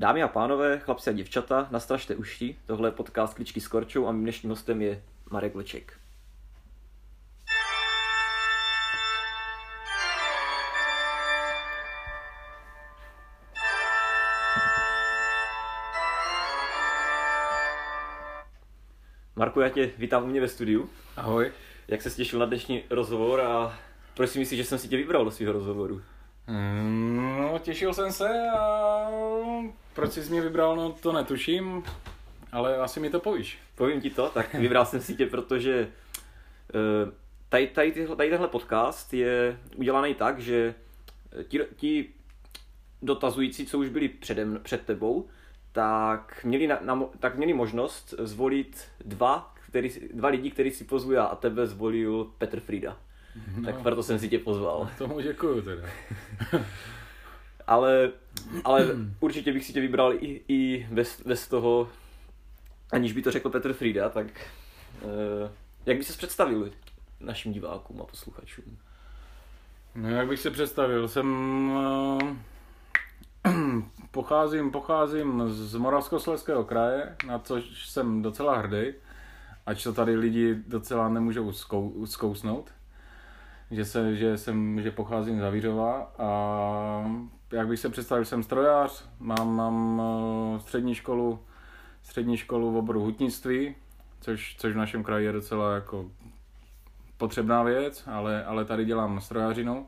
Dámy a pánové, chlapci a děvčata, nastražte uši, tohle je podcast Kličky s Korčou a mým dnešním hostem je Marek Vlček. Marku, já tě vítám u mě ve studiu. Ahoj. Jak se těšil na dnešní rozhovor a proč si myslíš, že jsem si tě vybral do svého rozhovoru? Mm, no, těšil jsem se a proč jsi mě vybral, no to netuším, ale asi mi to povíš. Povím ti to, tak vybral jsem si tě, protože uh, tady, tady, tady tenhle podcast je udělaný tak, že ti, ti dotazující, co už byli předem, před tebou, tak měli, na, na, tak měli možnost zvolit dva, který, dva lidi, který si pozvu já a tebe zvolil Petr Frida. No, tak proto jsem si tě pozval. Tomu děkuju teda. ale, ale určitě bych si tě vybral i, i bez, bez toho, aniž by to řekl Petr Frida, tak uh, jak by se představil našim divákům a posluchačům? No jak bych se představil, jsem uh, pocházím, pocházím z Moravskoslezského kraje, na což jsem docela hrdý, ač to tady lidi docela nemůžou zkou, zkousnout že, se, že, jsem, že pocházím z Havířova a jak bych se představil, jsem strojář, mám, mám eh, střední školu, střední školu v oboru hutnictví, což, což v našem kraji je docela jako potřebná věc, ale, ale tady dělám strojářinu.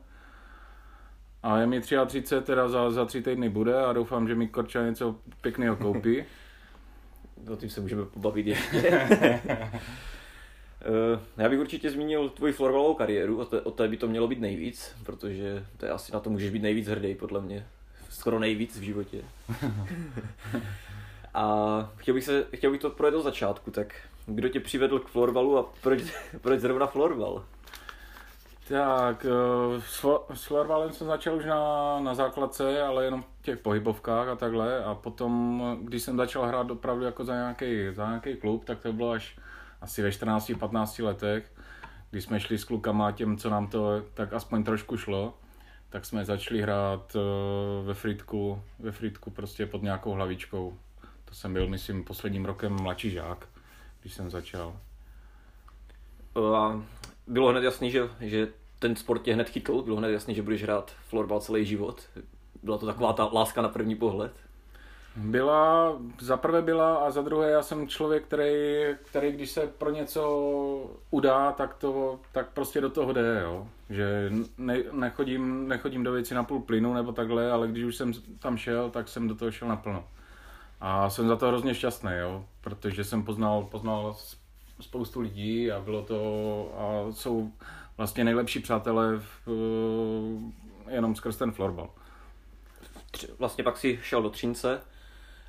A je mi 33, teda za, za tři týdny bude a doufám, že mi Korča něco pěkného koupí. O tím se můžeme pobavit ještě. Eh, já bych určitě zmínil tvoji florbalovou kariéru, o té, o té by to mělo být nejvíc, protože to je asi na to můžeš být nejvíc hrdý, podle mě. Skoro nejvíc v životě. a chtěl bych, se, chtěl bych to projet do začátku, tak kdo tě přivedl k florbalu a proč, proč zrovna florbal? Tak, eh, s florbalem jsem začal už na, na základce, ale jenom v těch pohybovkách a takhle. A potom, když jsem začal hrát opravdu jako za nějaký, za nějaký klub, tak to bylo až asi ve 14-15 letech, když jsme šli s klukama těm, co nám to tak aspoň trošku šlo, tak jsme začali hrát eh, ve Fritku, ve Fritku prostě pod nějakou hlavičkou. To jsem byl, myslím, posledním rokem mladší žák, když jsem začal. A bylo hned jasný, že, že ten sport tě hned chytl? Bylo hned jasný, že budeš hrát florbal celý život? Byla to taková ta láska na první pohled? Byla, za prvé byla a za druhé já jsem člověk, který, který když se pro něco udá, tak, to, tak prostě do toho jde, jo. Že ne, nechodím, nechodím do věci na půl plynu nebo takhle, ale když už jsem tam šel, tak jsem do toho šel naplno. A jsem za to hrozně šťastný, jo, protože jsem poznal, poznal spoustu lidí a bylo to, a jsou vlastně nejlepší přátelé v, jenom skrz ten florbal. Vlastně pak si šel do Třince,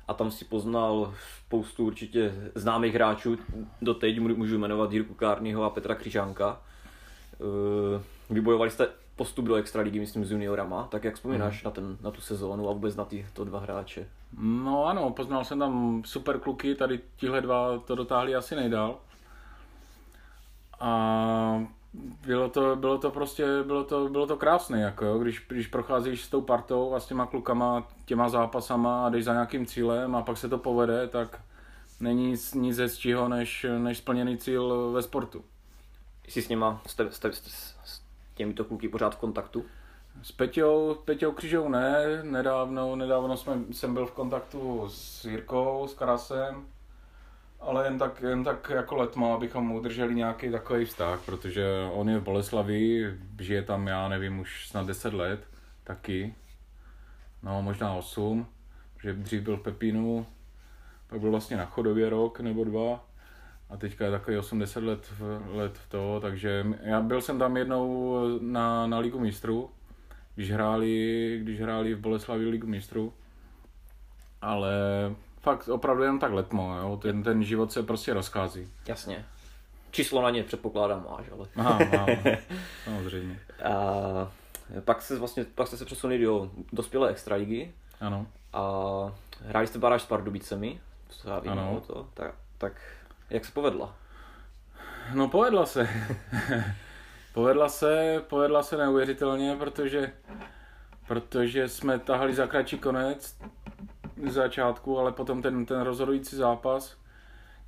a tam si poznal spoustu určitě známých hráčů. Doteď můžu jmenovat Jirku Kárního a Petra Křižánka. Eh, vybojovali jste postup do extraligy, myslím, s juniorama. Tak jak vzpomínáš hmm. na, ten, na tu sezónu a vůbec na tyto dva hráče? No ano, poznal jsem tam super kluky, tady tihle dva to dotáhli asi nejdál. A bylo to, bylo to prostě, bylo to, bylo to krásné, jako jo, když, když procházíš s tou partou a s těma klukama, těma zápasama a jdeš za nějakým cílem a pak se to povede, tak není nic, nic hezčího než, než splněný cíl ve sportu. Jsi s něma, jste, jste, jste, s těmito kluky pořád v kontaktu? S Peťou, Peťou Křižou ne, nedávno, nedávno jsme, jsem byl v kontaktu s Jirkou, s Karasem, ale jen tak, jen tak jako letmo, abychom udrželi nějaký takový vztah, protože on je v Boleslavi, žije tam, já nevím, už snad 10 let, taky. No, možná 8, že dřív byl v Pepínu, pak byl vlastně na Chodově rok nebo dva a teďka je takový 80 let, let v toho, takže já byl jsem tam jednou na, na Ligu mistrů, když hráli, když hráli v Boleslavi Ligu mistrů, ale fakt opravdu jenom tak letmo, jo? Ten, ten život se prostě rozchází. Jasně. Číslo na ně předpokládám máš, ale... Aha, aha, samozřejmě. A pak, se vlastně, pak jste se přesunuli do dospělé extraligy. Ano. A hráli jste baráž s Pardubicemi. Ano. To, tak, tak jak se povedla? No povedla se. povedla se, povedla se neuvěřitelně, protože, protože jsme tahali za kratší konec z začátku, ale potom ten, ten rozhodující zápas,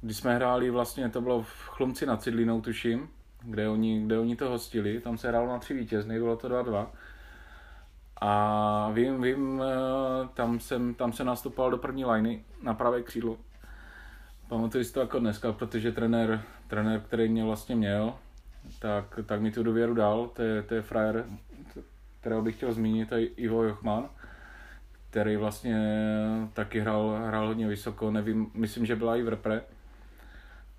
kdy jsme hráli vlastně, to bylo v Chlumci nad Cidlinou, tuším, kde oni, kde oni to hostili, tam se hrálo na tři vítězny, bylo to 2-2. A vím, vím, eh, tam jsem, tam se nastupoval do první liney na pravé křídlo. Pamatuju si to jako dneska, protože trenér, trenér který mě vlastně měl, tak, tak mi tu důvěru dal, to je, to je frajer, kterého bych chtěl zmínit, to je Ivo Jochman, který vlastně taky hrál, hrál hodně vysoko, nevím, myslím, že byla i v repre.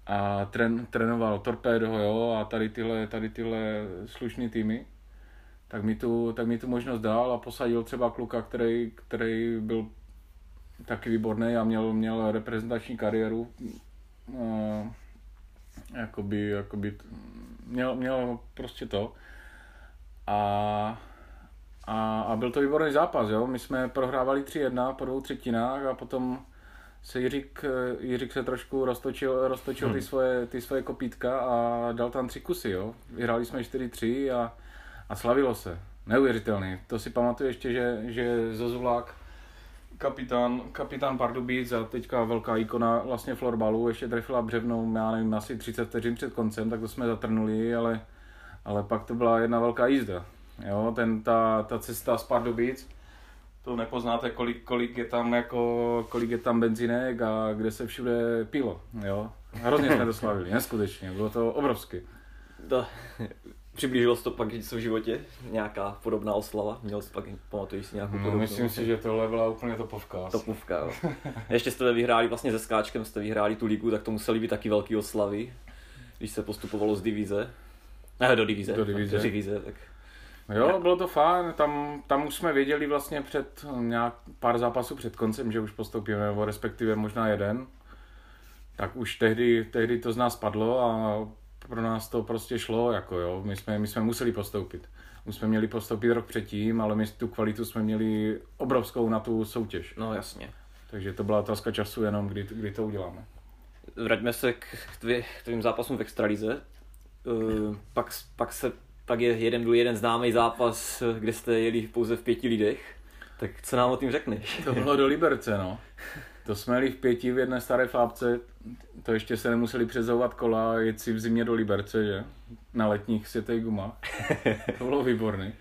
A tren, trénoval Torpedo, jo, a tady tyhle, tady tyhle slušné týmy. Tak mi, tu, tak mi tu možnost dal a posadil třeba kluka, který, který byl taky výborný a měl, měl reprezentační kariéru. Uh, jakoby, jakoby, měl, měl prostě to. A, a, a byl to výborný zápas, jo. My jsme prohrávali 3-1 po dvou třetinách a potom se Jiřík, Jiřík se trošku roztočil, roztočil hmm. ty, svoje, ty svoje kopítka a dal tam tři kusy, jo. Vyhráli jsme 4-3 a, a slavilo se. Neuvěřitelný. To si pamatuju ještě, že, že Zozulák, kapitán, kapitán Pardubic a teďka velká ikona vlastně florbalu, ještě trefila břevnou, já nevím, asi 30 vteřin před koncem, tak to jsme zatrnuli, ale, ale pak to byla jedna velká jízda. Jo, ten, ta, ta cesta z Pardubic, to nepoznáte, kolik, kolik, je tam jako, kolik je tam benzínek a kde se všude pilo, jo. Hrozně jsme to slavili, neskutečně, bylo to obrovské. To, přiblížilo se to pak něco v životě? Nějaká podobná oslava? Měl jsi pak, pamatuješ si nějakou no, podobnou? myslím si, že tohle byla úplně topovka. Asi. Topovka, jo. Ještě jste vyhráli vlastně se Skáčkem, jste vyhráli tu ligu, tak to museli být taky velký oslavy, když se postupovalo z divize. Ne, do divize. Do divize. Do divize tak. Jo, bylo to fajn, tam, tam už jsme věděli vlastně před nějak pár zápasů před koncem, že už postoupíme, nebo respektive možná jeden. Tak už tehdy, tehdy to z nás padlo a pro nás to prostě šlo, jako jo, my jsme, my jsme museli postoupit. My jsme měli postoupit rok předtím, ale my tu kvalitu jsme měli obrovskou na tu soutěž. No jasně. Takže to byla otázka času jenom, kdy, kdy to uděláme. Vraťme se k, tvě, k tvým zápasům v extralize. Uh, pak, pak se pak je jeden byl jeden známý zápas, kde jste jeli pouze v pěti lidech. Tak co nám o tím řekneš? To bylo do Liberce, no. To jsme jeli v pěti v jedné staré fábce, to ještě se nemuseli přezouvat kola a jet si v zimě do Liberce, že? Na letních světej guma. To bylo výborný.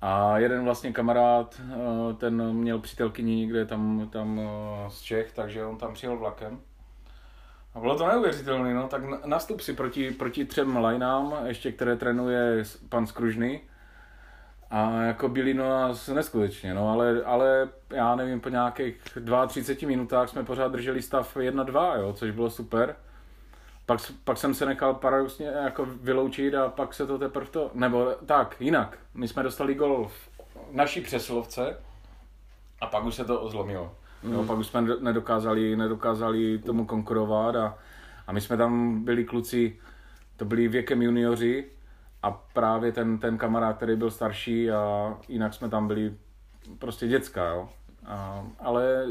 A jeden vlastně kamarád, eh, ten měl přítelkyni někde tam, tam eh, z Čech, takže on tam přijel vlakem. A bylo to neuvěřitelné, no, tak nastup si proti, proti třem lineám, ještě které trénuje pan Skružný. A jako byli no nás neskutečně, no, ale, ale já nevím, po nějakých 32 minutách jsme pořád drželi stav 1-2, jo, což bylo super. Pak, pak jsem se nechal paradoxně jako vyloučit a pak se to teprve to, nebo tak, jinak. My jsme dostali gol v naší přeslovce a pak už se to zlomilo. Mm. Jo, pak už jsme nedokázali, nedokázali tomu konkurovat a, a my jsme tam byli kluci, to byli věkem junioři a právě ten, ten kamarád, který byl starší a jinak jsme tam byli prostě děcka, jo. A, ale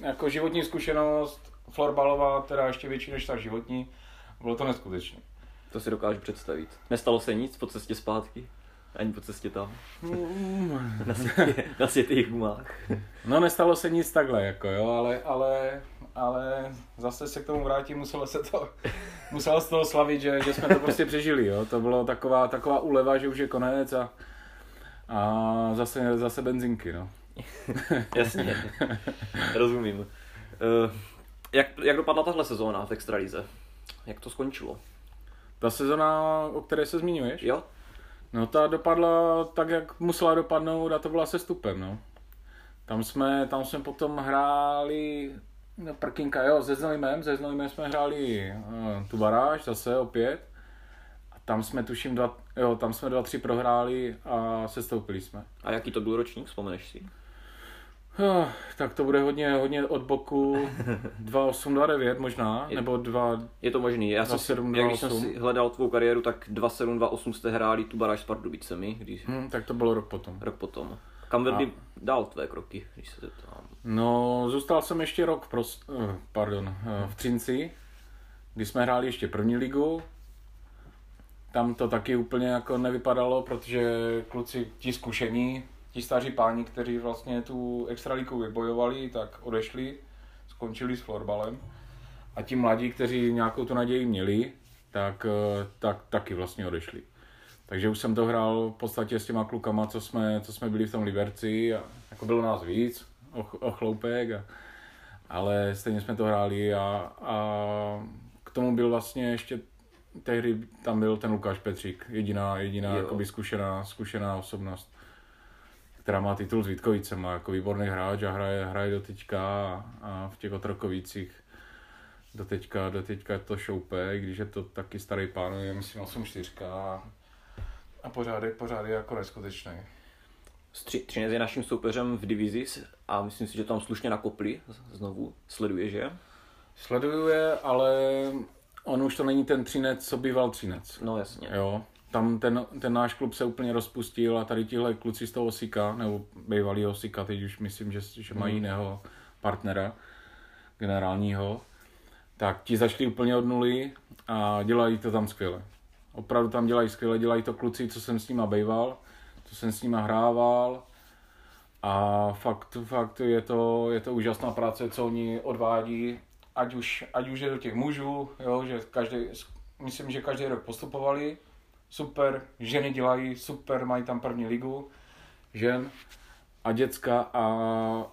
jako životní zkušenost florbalová, teda ještě větší než ta životní, bylo to neskutečné. To si dokážu představit. Nestalo se nic po cestě zpátky? Ani po cestě tam. Mm. na, světě, na světých gumách. No nestalo se nic takhle, jako jo, ale, ale, ale zase se k tomu vrátím, muselo se to, muselo z toho slavit, že, že jsme to prostě přežili, jo. To bylo taková, taková úleva, že už je konec a, a zase, zase benzinky, no. Jasně, rozumím. Uh, jak, jak dopadla tahle sezóna v Extralize? Jak to skončilo? Ta sezóna, o které se zmiňuješ? Jo. No ta dopadla tak, jak musela dopadnout a to byla se stupem, no. Tam jsme, tam jsme potom hráli no, prkinka, jo, se Znojmem, se Znojmem jsme hráli uh, tu baráž zase opět. A tam jsme tuším dva, jo, tam jsme dva, tři prohráli a sestoupili jsme. A jaký to byl ročník, vzpomeneš si? Tak to bude hodně, hodně od boku 2.8, možná, Je, nebo 2... Je to možný, já 2, jsem, 7, jak když jsem si hledal tvou kariéru, tak 2.7, 2.8 jste hráli tu baráž s Pardubicemi. Když... Hmm, tak to bylo rok potom. Rok potom. Kam vedli a... dál tvé kroky, když se zeptám? No, zůstal jsem ještě rok prost, eh, pardon, eh, v Třinci, kdy jsme hráli ještě první ligu. Tam to taky úplně jako nevypadalo, protože kluci ti zkušení ti staří páni, kteří vlastně tu extraliku vybojovali, tak odešli, skončili s florbalem. A ti mladí, kteří nějakou tu naději měli, tak, eh, tak taky vlastně odešli. Takže už jsem to hrál v podstatě s těma klukama, co jsme, co jsme byli v tom Liberci a jako bylo nás víc, o, chloupek, a, ale stejně jsme to hráli a, a k tomu byl vlastně ještě tehdy tam byl ten Lukáš Petřík, jediná, jediná jakoby zkušená, zkušená osobnost, která má titul s Vítkovicem, jako výborný hráč a hraje, hraje do teďka a, a v těch Otrokovicích do teďka, do teďka to šoupe, když je to taky starý pán, je myslím 8-4 a pořád je, pořád je jako neskutečný. Třinec je naším soupeřem v divizi a myslím si, že tam slušně nakopli znovu. Sleduje, že? Sleduje, ale on už to není ten Třinec, co býval Třinec. No jasně. Jo, tam ten, ten náš klub se úplně rozpustil a tady tihle kluci z toho Osika, nebo bývalý Osika, teď už myslím, že, že mají hmm. jiného partnera generálního, tak ti začali úplně od nuly a dělají to tam skvěle. Opravdu tam dělají skvěle, dělají to kluci, co jsem s nima bejval, co jsem s nima hrával a fakt, fakt je, to, je to úžasná práce, co oni odvádí, ať už, ať už je do těch mužů, jo, že každý, myslím, že každý rok postupovali, super, ženy dělají super, mají tam první ligu žen a děcka a,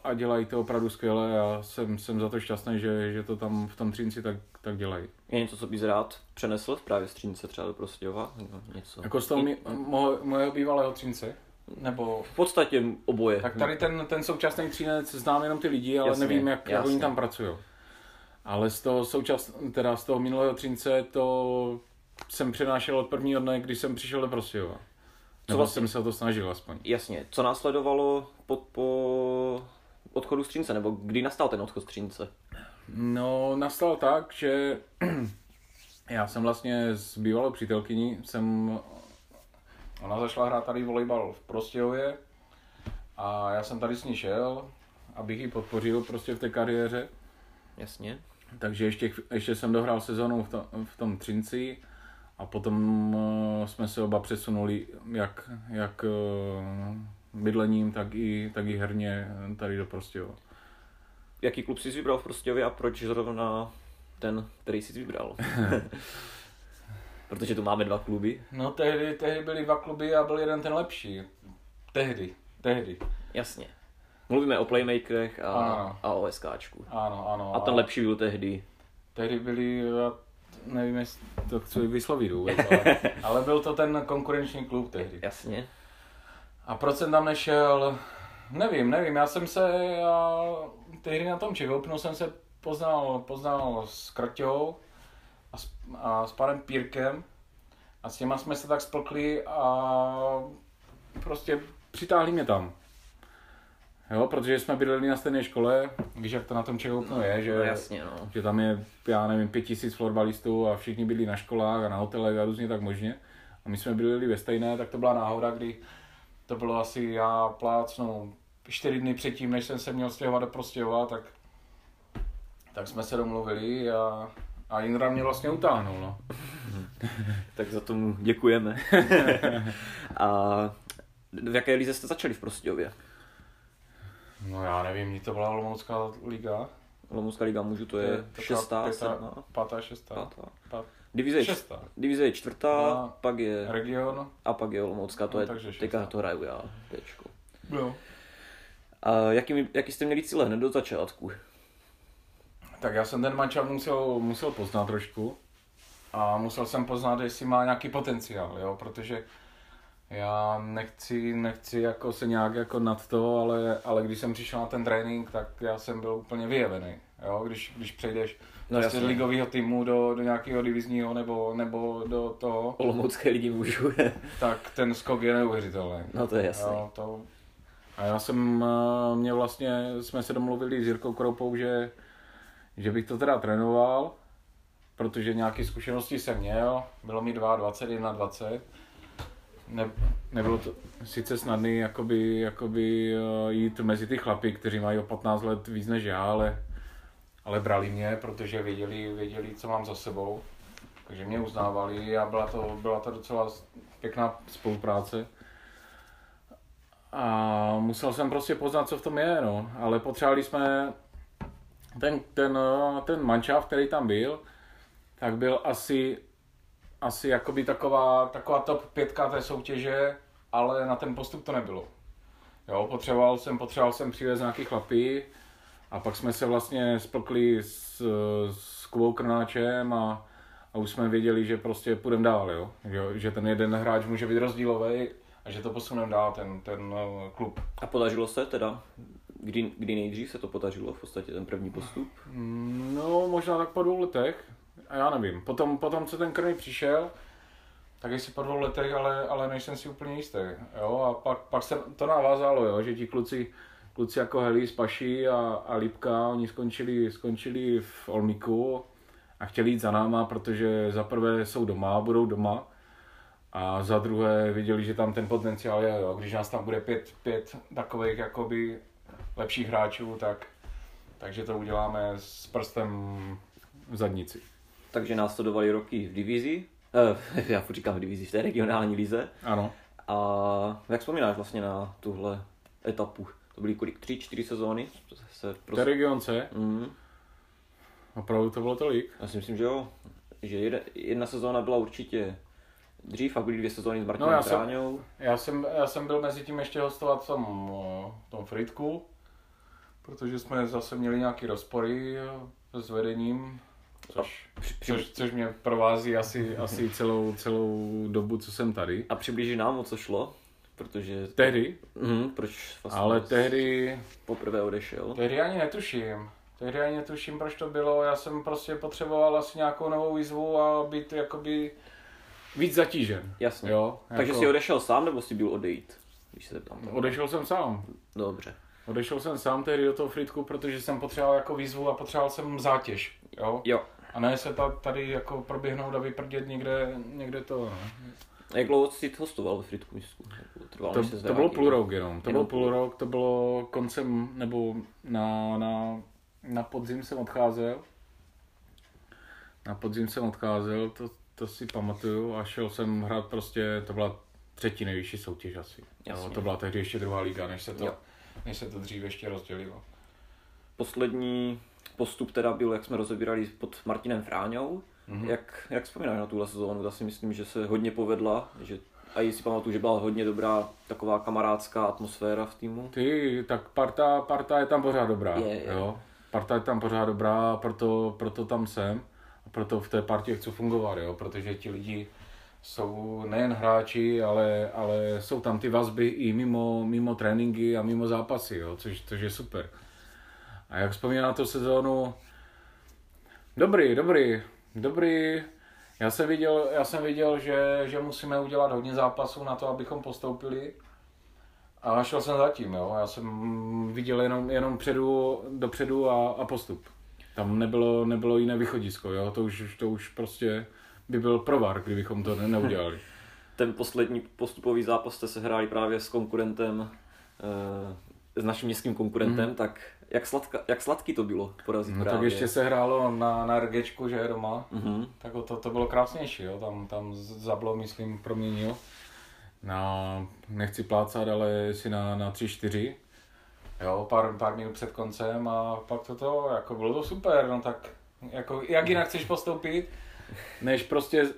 a dělají to opravdu skvěle a jsem, jsem za to šťastný, že, že to tam v tom Třinci tak, tak dělají. Je něco, co bys rád přenesl právě z Třince třeba do Prostějova? Něco. Jako z toho mi, moje, mojeho bývalého Třince? Nebo... V podstatě oboje. Tak tady ten, ten současný Třinec znám jenom ty lidi, ale jasně, nevím, jak, jak oni tam pracují. Ale z toho, součas, teda z toho minulého Třince to jsem přenášel od prvního dne, když jsem přišel do Prostějova. Co vlastně jsem se o to snažil aspoň. Jasně. Co následovalo po, po odchodu Střínce, nebo kdy nastal ten odchod Střínce? No, nastal tak, že já jsem vlastně s bývalou přítelkyní, jsem, ona zašla hrát tady volejbal v Prostějově a já jsem tady s ní šel, abych ji podpořil prostě v té kariéře. Jasně. Takže ještě, ještě jsem dohrál sezonu v, to, v tom Třinci a potom uh, jsme se oba přesunuli jak, jak uh, bydlením, tak i, tak i herně tady do Prostějova. Jaký klub jsi vybral v Prostějově a proč zrovna ten, který jsi vybral? Protože tu máme dva kluby. No tehdy, tehdy byly dva kluby a byl jeden ten lepší. Tehdy, tehdy. Jasně. Mluvíme o playmakerech a, a o SKčku. Ano, ano. A ten lepší byl tehdy? Tehdy byli, nevím, jestli to chci vyslovit vůbec, ale, ale byl to ten konkurenční klub tehdy. Jasně. A proč jsem tam nešel? Nevím, nevím, já jsem se, já, tehdy na tom Čehoupnu jsem se poznal, poznal s Kraťou a s, a s panem Pírkem a s těma jsme se tak splkli a prostě přitáhli mě tam. Jo, protože jsme bydleli na stejné škole, víš, jak to na tom Čehoupnu je, že, no, jasně, no. že tam je, já nevím, pět tisíc florbalistů a všichni bydlí na školách a na hotelech a různě tak možně. A my jsme bydleli ve stejné, tak to byla náhoda, kdy to bylo asi já plácnu čtyři dny předtím, než jsem se měl stěhovat do Prostějova, tak, tak jsme se domluvili a, a Indra mě vlastně utáhnul. No. tak za tomu děkujeme. a v jaké lize jste začali v Prostějově? No já nevím, to byla Olomoucká liga. Olomoucká liga mužů, to je, to šestá, pěta, sedmá? Pátá, šestá. Pátá. Pát. Divize, je, divize je čtvrtá, no, pak je... Region. A pak je Olomoucká, to no, je, teďka to hraju já, tečko. Jo. A jaký, jaký jste měli cíle hned do začátku? Tak já jsem ten mančal musel, musel poznat trošku. A musel jsem poznat, jestli má nějaký potenciál, jo, protože já nechci, nechci jako se nějak jako nad to, ale, ale když jsem přišel na ten trénink, tak já jsem byl úplně vyjevený. Jo? Když, když přejdeš no, prostě z ligového týmu do, do nějakého divizního nebo, nebo do toho. Olomoucké lidi můžu. tak ten skok je neuvěřitelný. No to je jasné. Jo, to... A já jsem, eh, mě vlastně, jsme se domluvili s Jirkou Kroupou, že, že bych to teda trénoval, protože nějaké zkušenosti jsem měl, bylo mi 22, 20 ne, nebylo to sice snadné jakoby, jakoby uh, jít mezi ty chlapy, kteří mají o 15 let víc než já, ale, ale brali mě, protože věděli, věděli, co mám za sebou. Takže mě uznávali a byla to, byla to docela pěkná spolupráce. a musel jsem prostě poznat, co v tom je, no. Ale potřebovali jsme ten, ten, ten manšaft, který tam byl, tak byl asi, asi jakoby taková, taková top pětka té soutěže, ale na ten postup to nebylo. Jo, potřeboval jsem, potřeboval jsem přivést nějaký chlapy a pak jsme se vlastně splkli s, s Kubou Krnáčem a, a už jsme věděli, že prostě půjdeme dál, jo? Že, že ten jeden hráč může být rozdílový a že to posuneme dál, ten, ten uh, klub. A podařilo se teda? Kdy, kdy nejdřív se to podařilo, v podstatě ten první postup? Mm, No, možná tak po dvou letech, a já nevím. Potom, potom co ten krnej přišel, tak jestli po dvou letech, ale, ale nejsem si úplně jistý. Jo? A pak, pak se to navázalo, jo? že ti kluci, kluci jako Heli z a, a Lipka, oni skončili, skončili v Olmíku a chtěli jít za náma, protože za prvé jsou doma, budou doma a za druhé viděli, že tam ten potenciál je, jo? když nás tam bude pět, pět takových jakoby lepších hráčů, tak takže to uděláme s prstem v zadnici. Takže následovali roky v divizi, eh, já říkám v divizi, v té regionální lize. Ano. A jak vzpomínáš vlastně na tuhle etapu? To byly kolik? Tři, čtyři sezóny? Se V té prostě... regionce, mm, opravdu to bylo tolik. já si myslím, že jo. Že jedna, jedna sezóna byla určitě dřív a byly dvě sezóny s Martinem No, já no, jsem-. Já jsem, já jsem byl mezi tím ještě hostovat v tom, o, tom Fritku, protože jsme zase měli nějaké rozpory s vedením, což, Při, při, což, což mě provází asi, asi celou, celou dobu, co jsem tady. a přiblíží nám, o co šlo, protože... Tehdy, Mhm, proč vlastně ale tehdy, poprvé odešel. tehdy ani netuším. Tehdy ani netuším, proč to bylo. Já jsem prostě potřeboval asi nějakou novou výzvu a být jakoby víc zatížen. Jasně. Jo, Takže jako- jsi odešel sám, nebo jsi byl odejít? Když se zeptám. Odešel jsem sám. Dobře. Odešel jsem sám tehdy do toho Fritku, protože jsem potřeboval jako výzvu a potřeboval jsem zátěž. Jo? Jo. A ne se ta, tady jako proběhnout a vyprdět někde, někde to. No. Jak dlouho jsi hostoval ve Fritku Misku? Trvalo, To, to bylo půl rok jenom. To Jenom bylo půl rok, to bylo koncem, nebo na, na, na podzim jsem odcházel. Na podzim jsem odcházel, to, to si pamatuju a šel jsem hrát prostě, to byla třetí nejvyšší soutěž asi. Jasně. Jo, to byla tehdy ještě druhá liga, než se to, Jo. než se to dřív ještě rozdělilo. Poslední postup teda byl, jak jsme rozebírali pod Martinem Fráňou. Mhm. Jak, jak vzpomínáš na tuhle sezónu? Já si myslím, že se hodně povedla, že a i si pamatuju, že byla hodně dobrá taková kamarádská atmosféra v týmu. Ty, tak parta, parta je tam pořád dobrá. Je, je. Jo? Parta je tam pořád dobrá, proto, proto tam jsem. A proto v té partě chci fungovat, jo? protože ti lidi jsou nejen hráči, ale, ale jsou tam ty vazby i mimo, mimo tréninky a mimo zápasy, jo? Což, což je super. A jak vzpomínám na tu sezónu, dobrý, dobrý, dobrý. Já jsem viděl, já jsem viděl že, že musíme udělat hodně zápasů na to, abychom postoupili. A šel jsem zatím, jo. Já jsem viděl jenom, jenom předu, dopředu a, a postup. Tam nebylo, nebylo jiné východisko, jo. To už, to už prostě by byl provar, kdybychom to ne, neudělali. Ten poslední postupový zápas jste se hráli právě s konkurentem, eh, s naším městským konkurentem, mm. tak jak, sladka, jak sladký to bylo porazit No, právě. tak ještě se hrálo na, na RGčku, že doma. Mhm. Tak to, to bylo krásnější, jo. Tam, tam Zablo, myslím, proměnil. Na, nechci plácat, ale si na, na 3-4. Jo, pár, pár minut před koncem a pak toto, jako bylo to super, no tak jako, jak jinak chceš postoupit, než prostě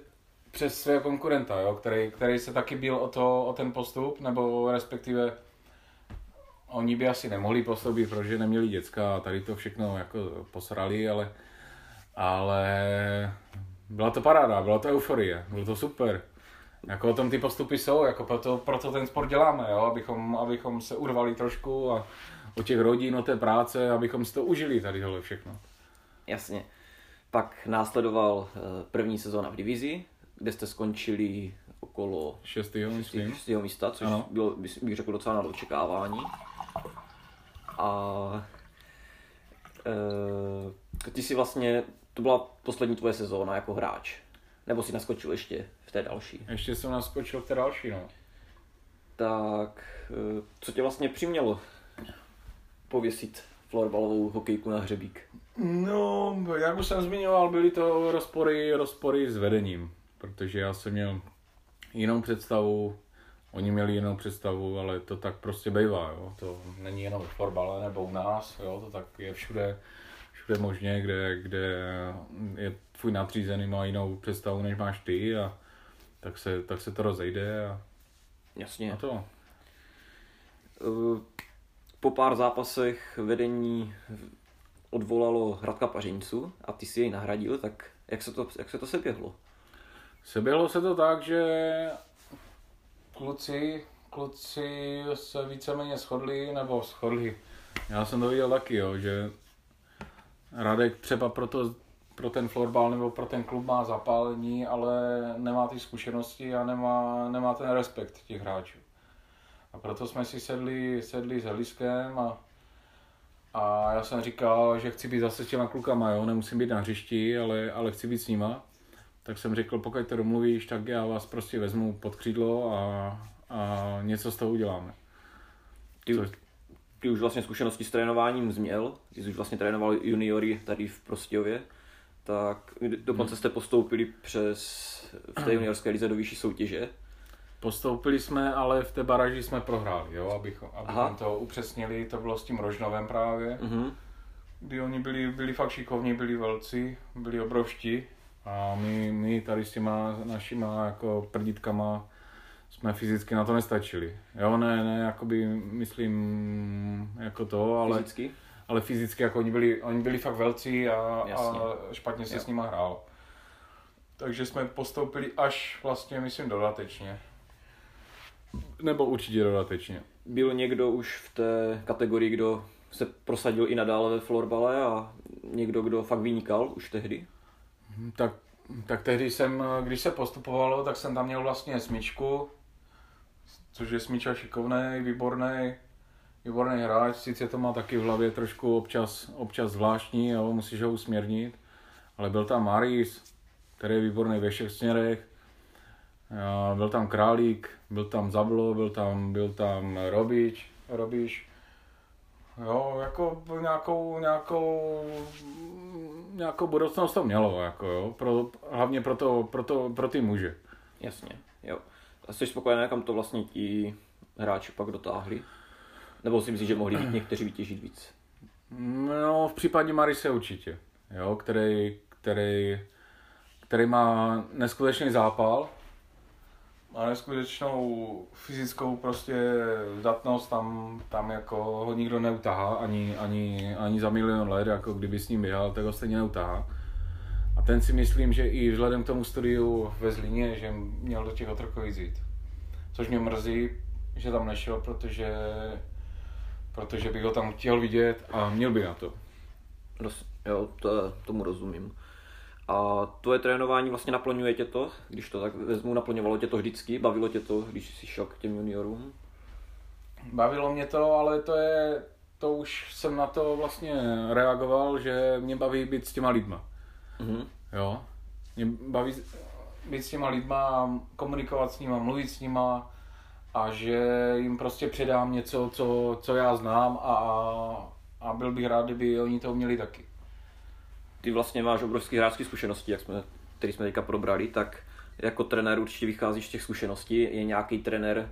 přes svého konkurenta, jo, který, který se taky byl o, to, o ten postup, nebo respektive oni by asi nemohli postoupit, protože neměli děcka a tady to všechno jako posrali, ale, ale byla to paráda, byla to euforie, bylo to super. Jako o tom ty postupy jsou, jako proto, proto ten sport děláme, jo? Abychom, abychom se urvali trošku a o těch rodin, o té práce, abychom si to užili tady tohle všechno. Jasně. Pak následoval eh, první sezóna v divizi, kde jste skončili okolo Šestýho, myslím. šestého místa, což Ano. bylo, bych řekl, docela na očekávání. A e, ty si vlastně, to byla poslední tvoje sezóna jako hráč. Nebo si naskočil ještě v té další. Ještě jsem naskočil v té další, no. Tak e, co tě vlastně přimělo pověsit florbalovou hokejku na hřebík? No, jak už jsem zmiňoval, byly to rozpory, rozpory s vedením, protože já jsem měl jinou představu Oni měli jinou představu, ale to tak prostě bývá, jo. To není jenom v fotbale nebo u nás, jo. To tak je všude, všude možně, kde, kde je tvůj nadřízený má jinou představu, než máš ty a tak se, tak se to rozejde a, Jasně. a to. Eh, Po pár zápasech vedení odvolalo Hradka Pařiňcu a ty si jej nahradil, tak jak se to, jak se to seběhlo? Seběhlo se to tak, že kluci, kluci se víceméně shodli, nebo shodli. Já jsem to viděl taky, jo, že Radek třeba pro, to, pro ten florbal nebo pro ten klub má zapálení, ale nemá ty zkušenosti a nemá, nemá ten respekt těch hráčů. A proto jsme si sedli, sedli s Heliskem a, a já jsem říkal, že chci být zase s těma klukama, jo? nemusím být na hřišti, ale, ale chci být s nima. Tak jsem řekl, pokud to domluvíš, tak já vás prostě vezmu pod křídlo a, a něco z toho uděláme. Ty, Což- ty už vlastně zkušenosti s trénováním změl, ty jsi už vlastně trénoval juniory tady v Prostějově, tak dokonce jste postoupili přes v té juniorské lize do vyšší soutěže. Postoupili jsme, ale v té baraži jsme prohráli, jo? Abychom, abychom to upřesnili, to bylo s tím Rožnovem právě, Mhm. kdy oni byli, byli fakt šikovní, byli velcí, byli obrovští a my, my tady s těma našima jako prditkama jsme fyzicky na to nestačili. Jo, ne, ne, jakoby myslím jako to, ale, Fyzicky? ale fyzicky jako oni byli, oni byli fakt velcí a, Jasně. a špatně se Jo. s nima hrál. Takže jsme postoupili až vlastně, myslím, dodatečně. Nebo určitě dodatečně. Byl někdo už v té kategorii, kdo se prosadil i nadále ve florbale a někdo, kdo fakt vynikal už tehdy? Tak, tak tehdy jsem, když se postupovalo, tak jsem tam měl vlastně smyčku, což je smyča šikovný, výborný, výborný hráč, sice to má taky v hlavě trošku občas, občas zvláštní, jo, musíš ho usměrnit, ale byl tam Maris, který je výborný ve všech směrech, byl tam Králík, byl tam Zablo, byl tam, byl tam Robič, Robiš, Jo, jako nějakou, nějakou, nějakou budoucnost to mělo, jako jo, pro, hlavně pro, to, pro, to, pro ty muže. Jasně, jo. A jsi spokojený, kam to vlastně ti hráči pak dotáhli? Nebo si myslíš, že mohli být někteří vytěžit víc? No, v případě Marise určitě, jo, který, který, který má neskutečný zápal, má neskutečnou fyzickou prostě zdatnost, tam, tam jako ho nikdo neutahá, ani, ani, ani za milion let, jako kdyby s ním běhal, tak ho stejně neutahá. A ten si myslím, že i vzhledem k tomu studiu ve Zlíně, že měl do těch otrokovic jít. Což mě mrzí, že tam nešel, protože, protože bych ho tam chtěl vidět a měl by na to. Roz, jo, to, tomu rozumím. A tvoje trénování vlastně naplňuje tě to, když to tak vezmu, naplňovalo tě to vždycky, bavilo tě to, když jsi šel k těm juniorům? Bavilo mě to, ale to je, to už jsem na to vlastně reagoval, že mě baví být s těma lidma. Mhm. Jo. Mě baví být s těma lidma, komunikovat s nima, mluvit s nima a že jim prostě předám něco, co, co já znám a, a byl bych rád, kdyby oni to uměli taky. Ty vlastně máš obrovské hráčské zkušenosti, jak jsme, který jsme teďka probrali, tak jako trenér určitě vycházíš z těch zkušeností. Je nějaký trenér,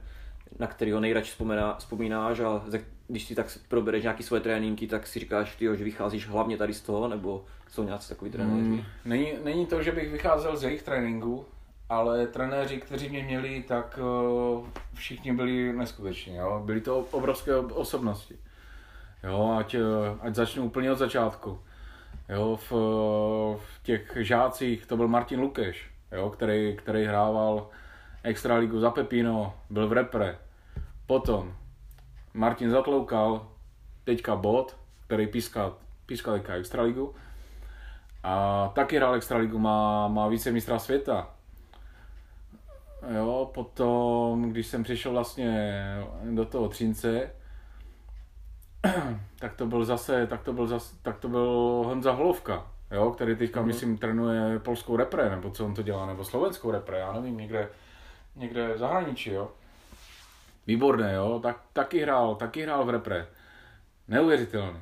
na kterého nejradši vzpomíná, vzpomínáš a když si tak probereš nějaký svoje tréninky, tak si říkáš, tyjo, že vycházíš hlavně tady z toho, nebo jsou nějací takový trenéři? Mm, není, není to, že bych vycházel z jejich tréninku, ale trenéři, kteří mě měli, tak uh, všichni byli neskuteční. Jo? Byly to obrovské osobnosti. Jo, ať, eh, ať začnu úplně od začátku. Jo, v, v těch žácích to byl Martin Lukeš, jo, který, který hrával extraligu za Pepino, byl v repre. Potom Martin Zatloukal, teďka Bot, který píská, píská teďka extraligu. A taky hrál extraligu, má, má více mistra světa. Jo, potom, když jsem přišel vlastně do toho Třince, tak to byl zase, tak to byl zase, tak to byl Honza Holovka, jo, který teďka, Mhm. myslím, trénuje polskou repre, nebo co on to dělá, nebo slovenskou repre, já nevím, někde, někde v zahraničí, jo. Výborné, jo, tak, taky hrál, taky hrál v repre. Neuvěřitelný.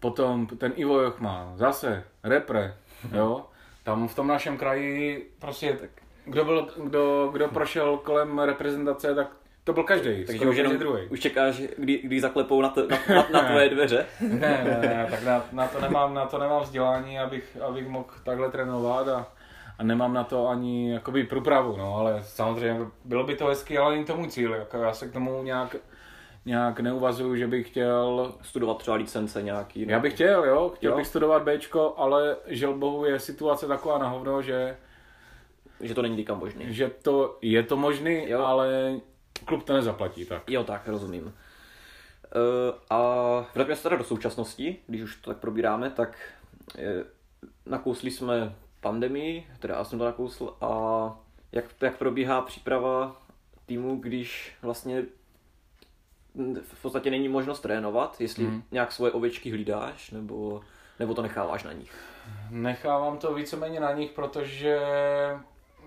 Potom ten Ivo Jochma, zase repre, jo. Tam v tom našem kraji prostě, kdo, byl, kdo, kdo prošel kolem reprezentace, tak to byl každý, Takže už, jenom, druhý. už čekáš, kdy, kdy zaklepou na, to, na, na, na tvoje dveře? ne, ne, ne, tak na, na, to nemám, na to nemám vzdělání, abych, abych mohl takhle trénovat a, a nemám na to ani jakoby průpravu, no, ale samozřejmě bylo by to hezky, ale není to můj cíl, jako já se k tomu nějak nějak neuvazuju, že bych chtěl... Studovat třeba licence nějaký. Ne? Já bych chtěl, jo, chtěl jo? bych studovat Bčko, ale žel bohu je situace taková na hovno, že... Že to není nikam možný. Že to je to možný, jo. ale klub to nezaplatí, tak. Jo, tak, rozumím. Uh, a vrátíme se teda do současnosti, když už to tak probíráme, tak je, nakousli jsme pandemii, teda já jsem to nakousl, a jak, jak probíhá příprava týmu, když vlastně v podstatě není možnost trénovat, jestli hmm. nějak svoje ovečky hlídáš, nebo, nebo to necháváš na nich? Nechávám to víceméně na nich, protože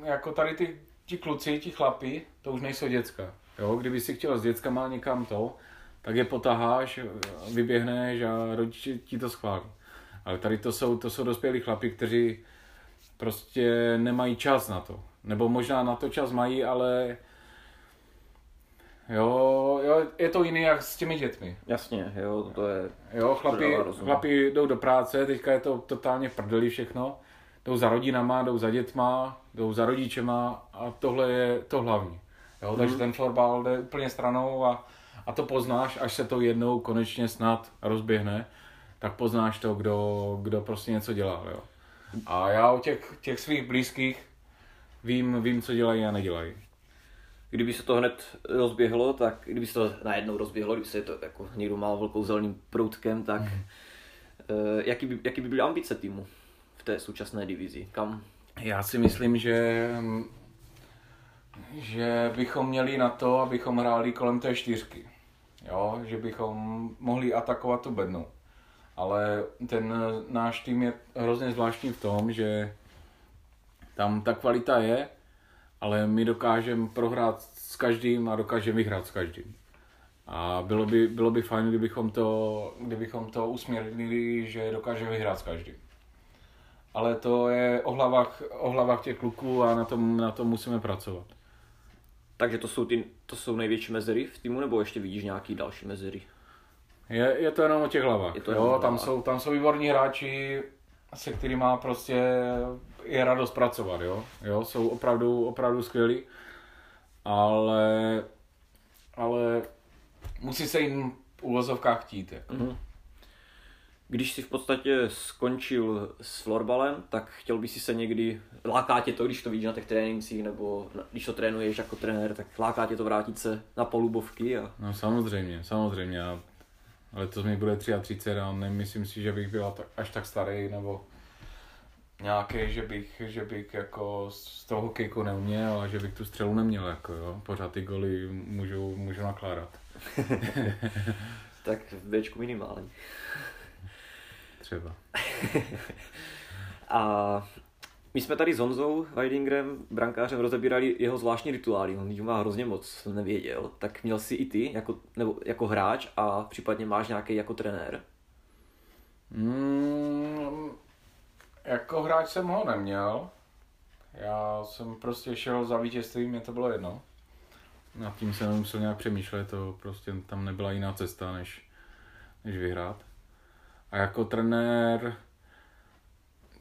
jako tady ty ti kluci, ti chlapi, to už nejsou děcka. Jo? Kdyby si chtěl s dětskama někam to, tak je potaháš, vyběhneš a rodiče ti to schválí. Ale tady to jsou, to jsou dospělí chlapi, kteří prostě nemají čas na to. Nebo možná na to čas mají, ale Jo, jo, je to jiný jak s těmi dětmi. Jasně, jo, to je... Jo, chlapi, chlapi jdou do práce, teďka je to totálně v prdeli všechno. Jdou za rodinama, jdou za dětma, jdou za rodičema a tohle je to hlavní. Jo, hmm. takže ten florbal jde úplně stranou a, a to poznáš, až se to jednou konečně snad rozběhne, tak poznáš to, kdo, kdo prostě něco dělá. Jo. A já o těch, těch svých blízkých vím, vím, co dělají a nedělají kdyby se to hned rozběhlo, tak kdyby se to najednou rozběhlo, kdyby se to jako někdo mal velkou zeleným proutkem, tak mm. uh, jaký, by, jaký by byly ambice týmu v té současné divizi? Kam? Já si myslím, že že bychom měli na to, abychom hráli kolem té čtyřky. Jo, že bychom mohli atakovat tu bednu. Ale ten náš tým je hrozně zvláštní v tom, že tam ta kvalita je, ale my dokážeme prohrát s každým a dokážeme vyhrát s každým. A bylo by, bylo by fajn, kdybychom to, kdybychom to usměrnili, že dokážeme vyhrát s každým. Ale to je o hlavách, o hlavách těch kluků a na tom, na tom musíme pracovat. Takže to jsou, ty, to jsou největší mezery v týmu, nebo ještě vidíš nějaký další mezery? Je, je to jenom o těch hlavách. Je to jo, tam, jsou, tam jsou výborní hráči, se kterými prostě je radost pracovat, jo. jo jsou opravdu, opravdu skvělí, ale, ale musí se jim v uvozovkách chtít. Jako. Mm-hmm. Když jsi v podstatě skončil s florbalem, tak chtěl by si se někdy, láká tě to, když to vidíš na těch trénincích, nebo když to trénuješ jako trenér, tak láká tě to vrátit se na polubovky? A... No samozřejmě, samozřejmě. Ale to mi bude 33 a nemyslím si, že bych byl až tak starý, nebo nějaký, že bych, že bych jako z toho hokejku neuměl a že bych tu střelu neměl, jako jo. Pořád ty goly můžu, můžu nakládat. tak v Bčku minimálně. Třeba. a my jsme tady s Honzou Weidingerem, brankářem, rozebírali jeho zvláštní rituály. On jich má hrozně moc, jsem nevěděl. Tak měl jsi i ty, jako, nebo jako hráč a případně máš nějaký jako trenér? Mm, jako hráč jsem ho neměl. Já jsem prostě šel za vítězstvím, mě to bylo jedno. Nad tím jsem nemusel nějak přemýšlet, to prostě tam nebyla jiná cesta, než, než vyhrát. A jako trenér,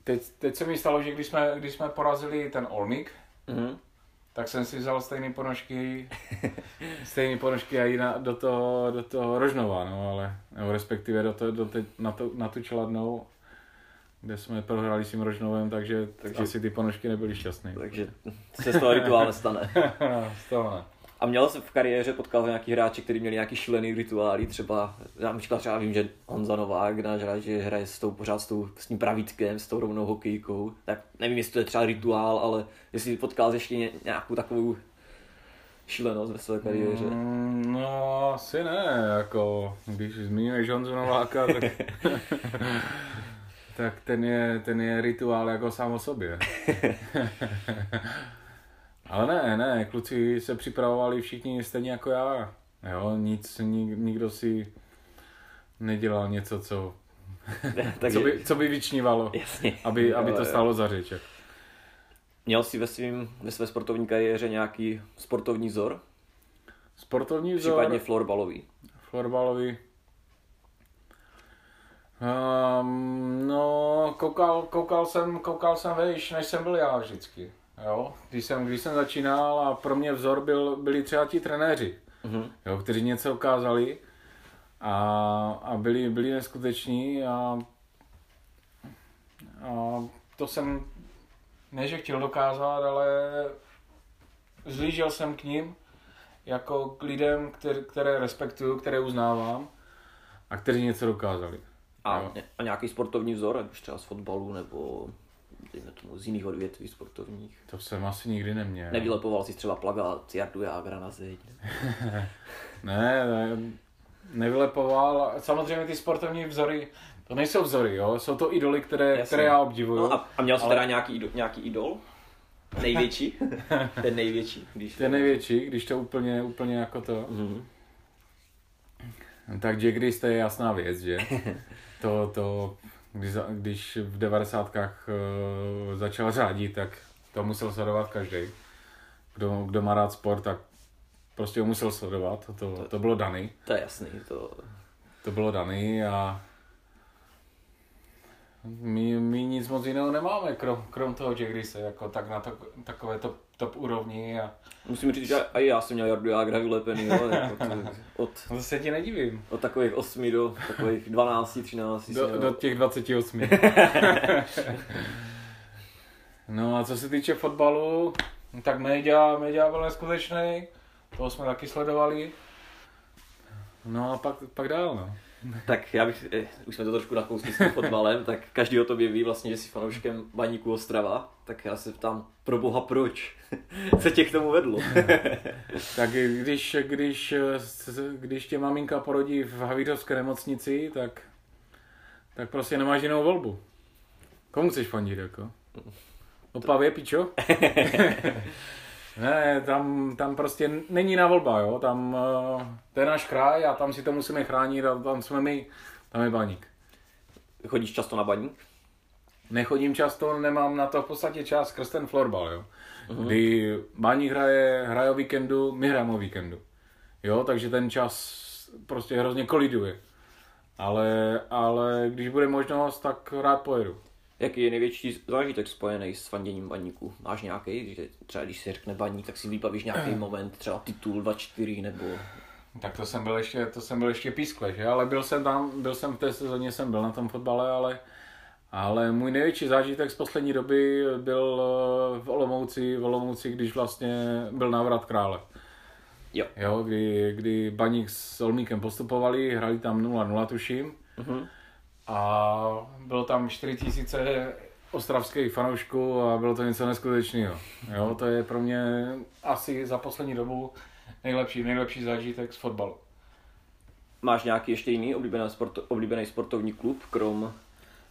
teď, teď se mi stalo, že když jsme, když jsme porazili ten Olmik, mm-hmm. tak jsem si vzal stejné ponožky, stejné ponožky a jiná do toho, do toho Rožnova, no, ale, nebo respektive do to, do te, na, to, na tu čeladnou kde jsme prohráli s tím Rožnovem, takže, takže asi ty ponožky nebyly šťastné. Takže se z toho rituál nestane. z toho ne. A měl jsem v kariéře potkal nějaký hráči, kteří měli nějaký šílený rituály, třeba, já říkal, třeba vím, že Honza Novák, náš hráč, že hraje s tou, pořád s, tou, s tím pravítkem, s tou rovnou hokejkou, tak nevím, jestli to je třeba rituál, ale jestli potkal ještě nějakou takovou šílenost ve své kariéře. Mm, no, asi ne, jako, když zmiňuješ Honzu Nováka, tak tak ten je, ten je rituál jako sám o sobě. Ale ne, ne, kluci se připravovali všichni stejně jako já. Jo, nic, nik, nikdo si nedělal něco, co, co, by, co by vyčnívalo, Jasně. aby, aby to stálo za řeč. Měl jsi ve, svým, ve své sportovní kariéře nějaký sportovní vzor? Sportovní vzor, Případně florbalový. florbalový. Um, no, koukal, koukal, jsem, koukal jsem vejš, než jsem byl já vždycky. Jo? Když, jsem, když jsem začínal a pro mě vzor byl, byli třeba ti trenéři, Mhm. jo, kteří něco ukázali a, a byli, byli neskuteční a, a to jsem ne, že chtěl dokázat, ale zlížel jsem k ním jako k lidem, které, které respektuju, které uznávám a kteří něco dokázali. A, Jo. a nějaký sportovní vzor, ať už třeba z fotbalu nebo dejme tomu z jiných odvětví sportovních. To jsem asi nikdy neměl. Nevylepoval si třeba plagát Jardu Jágra na zeď. Ne, ne, nevylepoval. Samozřejmě ty sportovní vzory, to nejsou vzory, jo? jsou to idoly, které, Jasně. které já obdivuju. No a, a měl jsi Ale- teda nějaký, idol, nějaký idol? Největší? Ten největší. Když Ten největší, když to úplně, úplně jako to. Mhm. Tak Jack Reese, to je jasná věc, že? To, to, když, když v devadesátkách uh, začal řádit, tak to musel sledovat každý. Kdo, kdo má rád sport, tak prostě ho musel sledovat, to, to bylo daný. To je jasný. To... To bylo daný a my, my nic moc jiného nemáme, krom, krom toho Reese, jako tak na to, takové top, top úrovni a Musím říct, že i já jsem měl Jardu Jágra vylepený, jo, jako to, od, no to se ti nedivím. od takových 8 do takových 12, 13. jsem Do, měl. do těch 28. no a co se týče fotbalu, tak Média, Média byl neskutečný, toho jsme taky sledovali. No a pak, pak dál, no. Tak já bych, eh, už jsme to trošku nakousli s tím fotbalem, tak každý o tobě ví vlastně, že jsi fanouškem Baníku Ostrava, tak já se ptám, pro boha proč? Co tě k tomu vedlo? Tak když, když, když tě maminka porodí v Havířovské nemocnici, tak, tak prostě nemáš jinou volbu. Komu chceš fandit, jako? Opavě, pičo? Ne, tam, tam prostě není na volba, jo? Tam, eh, to je náš kraj a tam si to musíme chránit a tam jsme my, tam je baník. Chodíš často na Baník? Nechodím často, nemám na to v podstatě čas skrz ten florbal, jo. Kdy Baník hraje, hraje o víkendu, my hrajeme o víkendu. Jo, takže ten čas prostě hrozně koliduje. Ale, ale když bude možnost, tak rád pojedu. Jaký je největší zážitek spojený s fanděním Baníku? Máš nějaký, že třeba když se řekne Baník, tak si vybavíš nějaký moment, třeba titul 2-4 nebo... Tak to jsem byl ještě, to jsem byl ještě pískle, že? Ale byl jsem tam, byl jsem v té sezóně, jsem byl na tom fotbale, ale, ale můj největší zážitek z poslední doby byl eh, v Olomouci, v Olomouci, když vlastně byl návrat krále. Jo. Jo, kdy, kdy Baník s Olmíkem postupovali, hrali tam 0-0 tuším Mhm. A bylo tam 4000 ostravských fanoušků a bylo to něco neskutečného. Jo, to je pro mě asi za poslední dobu nejlepší, nejlepší zážitek z fotbalu. Máš nějaký ještě jiný oblíbený, sport, oblíbený sportovní klub, krom,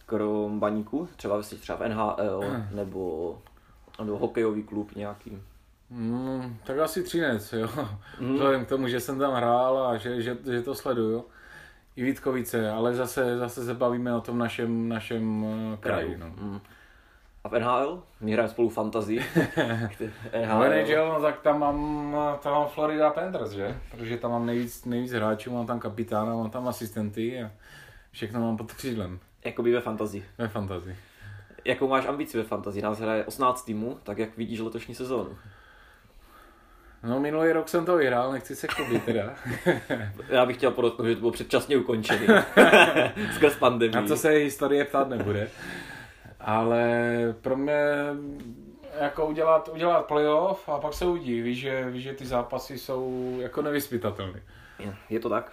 krom Baníku? Třeba, vlastně třeba v NHL nebo, nebo hokejový klub nějaký? Mm, tak asi Třinec, jo. Mm. Vzhledem k tomu, že jsem tam hrál a že, že, že to sleduju. I Vítkovice, ale zase, zase se bavíme o tom našem, našem eh, kraji. No. Mm. A v NHL? My hrajeme spolu Fantasy. Ale NHL, no tak tam mám, tam mám Florida Panthers, že? Protože tam mám nejvíc, nejvíc hráčů, mám tam kapitána, mám tam asistenty a všechno mám pod křídlem Jakoby ve Fantasy. ve fantazii. Jakou máš ambici ve Fantasy? Nás hraje 18 týmů, tak jak vidíš letošní sezónu? No minulý rok jsem to vyhrál, nechci se chlubit teda. Já bych chtěl podotknout, že to bylo předčasně ukončený. Skrz pandemii. Na to se historie ptát nebude. Ale pro mě jako udělat, udělat playoff a pak se uvidí. Víš, že, víš, že ty zápasy jsou jako nevyspytatelné. Je- Je to tak?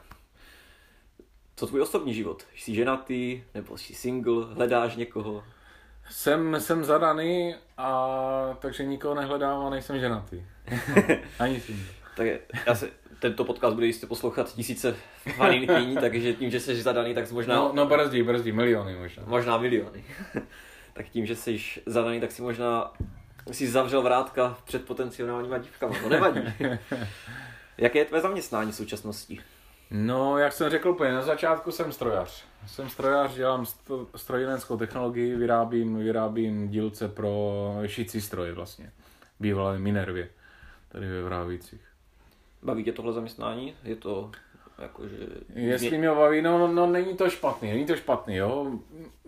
Co tvůj osobní život? Jsi ženatý, nebo jsi single, hledáš někoho? Jsem, jsem zadaný, a takže nikoho nehledám a nejsem ženatý. Ani single. Tak já se, tento podcast bude jistě poslouchat tisíce faninkyní, takže tím, že jsi zadaný, tak jsi možná, No, no brzdí, brzdí, miliony možná. možná miliony. tak tím, že jsi zadaný, tak si možná si zavřel vrátka před potenciálníma dívkama. To nevadí. Jaké je tvé zaměstnání v současnosti? No, jak jsem řekl úplně, na začátku jsem strojař. Jsem strojař, dělám strojírenskou technologii, vyrábím, vyrábím dílce pro šicí stroje vlastně. Bývalé Minervě, tady ve Vrávících. Baví tě tohle zaměstnání? Je to jakože... Jestli mě baví, no, no, není to špatný, není to špatný, jo.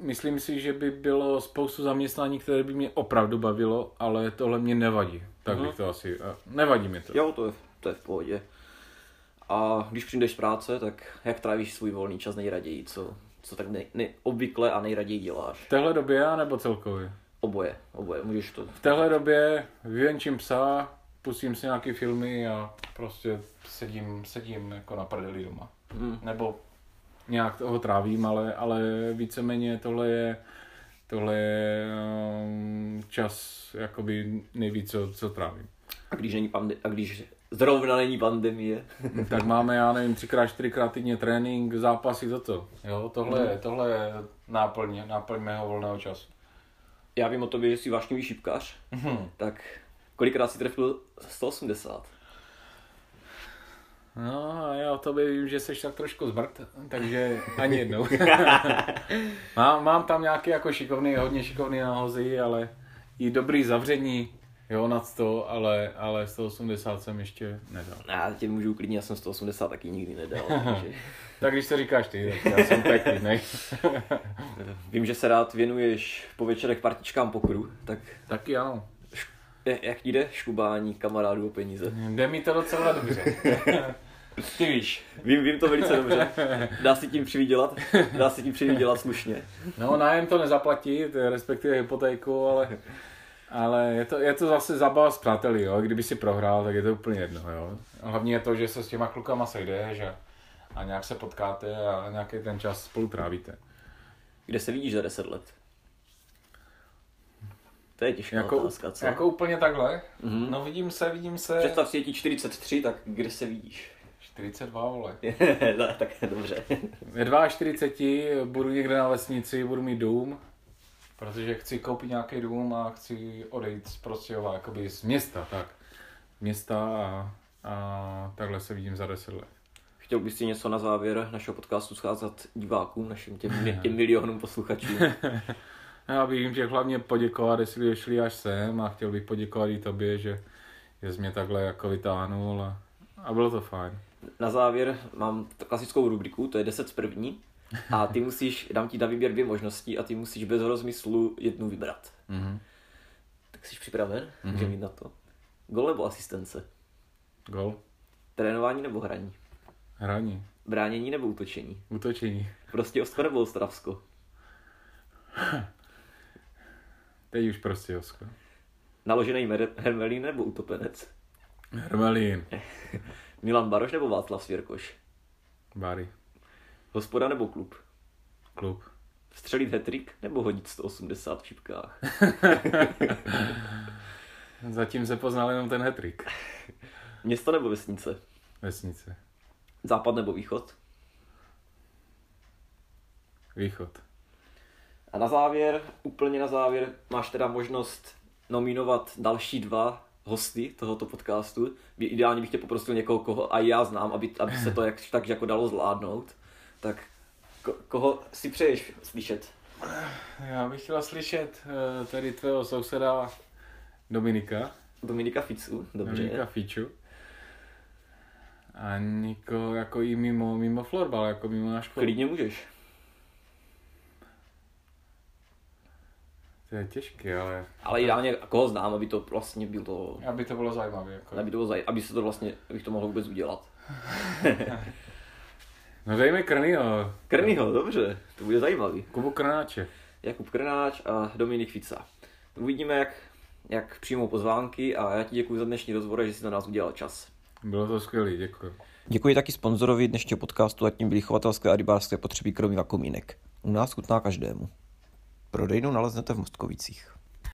Myslím si, že by bylo spoustu zaměstnání, které by mě opravdu bavilo, ale tohle mě nevadí. Tak bych to asi, nevadí mi to. Jo, to je, to je v pohodě. A když přijdeš z práce, tak jak trávíš svůj volný čas nejraději? Co, co tak nej, nej, obvykle a nejraději děláš? V téhle době, nebo celkově? Oboje, oboje, můžeš to. V téhle době vyvenčím psa, pustím si nějaký filmy a prostě sedím, sedím jako na prdeli doma. Hmm. Nebo nějak toho trávím, ale, ale víceméně tohle je, tohle je um, čas jakoby nejvíc, co, co trávím. A když, není pande- a když zrovna není pandemie. tak máme, já nevím, třikrát, čtyřikrát týdně trénink, zápasy, toto. Jo, tohle, je, tohle je náplň, náplň mého volného času. Já vím o tobě, že jsi vášnivý šipkař, Mhm. tak kolikrát si trefil 180? No já o tobě vím, že jsi tak trošku zbrt, takže ani jednou. mám, mám tam nějaký jako šikovný, hodně šikovný náhozy, ale i dobrý zavření, jo, nad 100, ale, ale 180 jsem ještě nedal. Já tě můžu uklidnit, já jsem 180 taky nikdy nedal. takže... Tak když to říkáš ty, tak já jsem tak klidnej. Vím, že se rád věnuješ po večerech partičkám pokru, tak Taky ano. jak jde škubání kamarádů o peníze? Jde mi to docela dobře. Ty víš. Vím, vím to velice dobře. Dá se tím přivydělat? Dá se tím přivydělat slušně. No, nájem to nezaplatit, respektive hypotéku, ale, ale je, to, je to zase zabava s přáteli, jo. Kdyby si prohrál, tak je to úplně jedno, jo. Hlavně je to, že se s těma klukama sejdeš a, a nějak se potkáte a nějaký ten čas spolu trávíte. Kde se vidíš za 10 let? To je těžká Jako, otázka, co? jako úplně takhle? Mhm. No vidím se, vidím se. Představ si, je ti 43, tak kde se vidíš? 42, vole. No, tak dobře. Ve 42 budu někde na vesnici, budu mít dům, protože chci koupit nějaký dům a chci odejít z Prostějova, jakoby z města, tak. Města a, a takhle se vidím za 10 let. Chtěl bys si něco na závěr našeho podcastu scházat divákům, našim těm, těm milionům posluchačů? Já bych jim chtěl hlavně poděkovat, jestli došli až sem a chtěl bych poděkovat i tobě, že, jsi mě takhle jako vytáhnul a, a bylo to fajn. Na závěr mám klasickou rubriku, to je 10 z první. A ty musíš, dám ti na výběr dvě možnosti a ty musíš bez rozmyslu jednu vybrat. Mhm. Tak jsi připraven? Mm-hmm. Můžeme jít na to. Gol nebo asistence? Gol. Trénování nebo hraní? Hraní. Bránění nebo útočení? Útočení. Prostě Osko nebo Ostravsko? Teď už prostě Josko. Naložený mer- hermelín nebo utopenec? Hermelín. Milan Baroš nebo Václav Svěrkoš? Bary. Hospoda nebo klub? Klub. Střelit hetrik nebo hodit 180 v šipkách? Zatím se poznal jenom ten hetrik. Město nebo vesnice? Vesnice. Západ nebo východ? Východ. A na závěr, úplně na závěr, máš teda možnost nominovat další dva hosty tohoto podcastu. Ideálně bych tě poprosil někoho, koho a já znám, aby, aby se to jak, tak jako dalo zvládnout. Tak ko, koho si přeješ slyšet? Já bych chtěla slyšet eh, tady tvého souseda Dominika. Dominika Ficu, dobře. Dominika Fiču. A Niko jako i mimo, mimo florbal, jako mimo náš klub. Klidně můžeš. To je těžké, ale Ale ideálně koho znám, aby to vlastně bylo, aby to bylo zajímavé. Jako. aby, to bylo zaj, aby se to vlastně, abych to mohl vůbec udělat. No dejme Krnýho, Krnýho, dobře, to bude zajímavý. Kubu Krnáče. Jakub Krnáč a Dominik Fica. Uvidíme, jak, jak přijmou pozvánky a já ti děkuji za dnešní rozhovor a že jsi na nás udělal čas. Bylo to skvělé, děkuji. Děkuji taky sponzorovi dnešního podcastu a tím byly chovatelské a rybářské potřeby kromě komínek. U nás chutná každému. Prodejnu naleznete v Mostkovicích.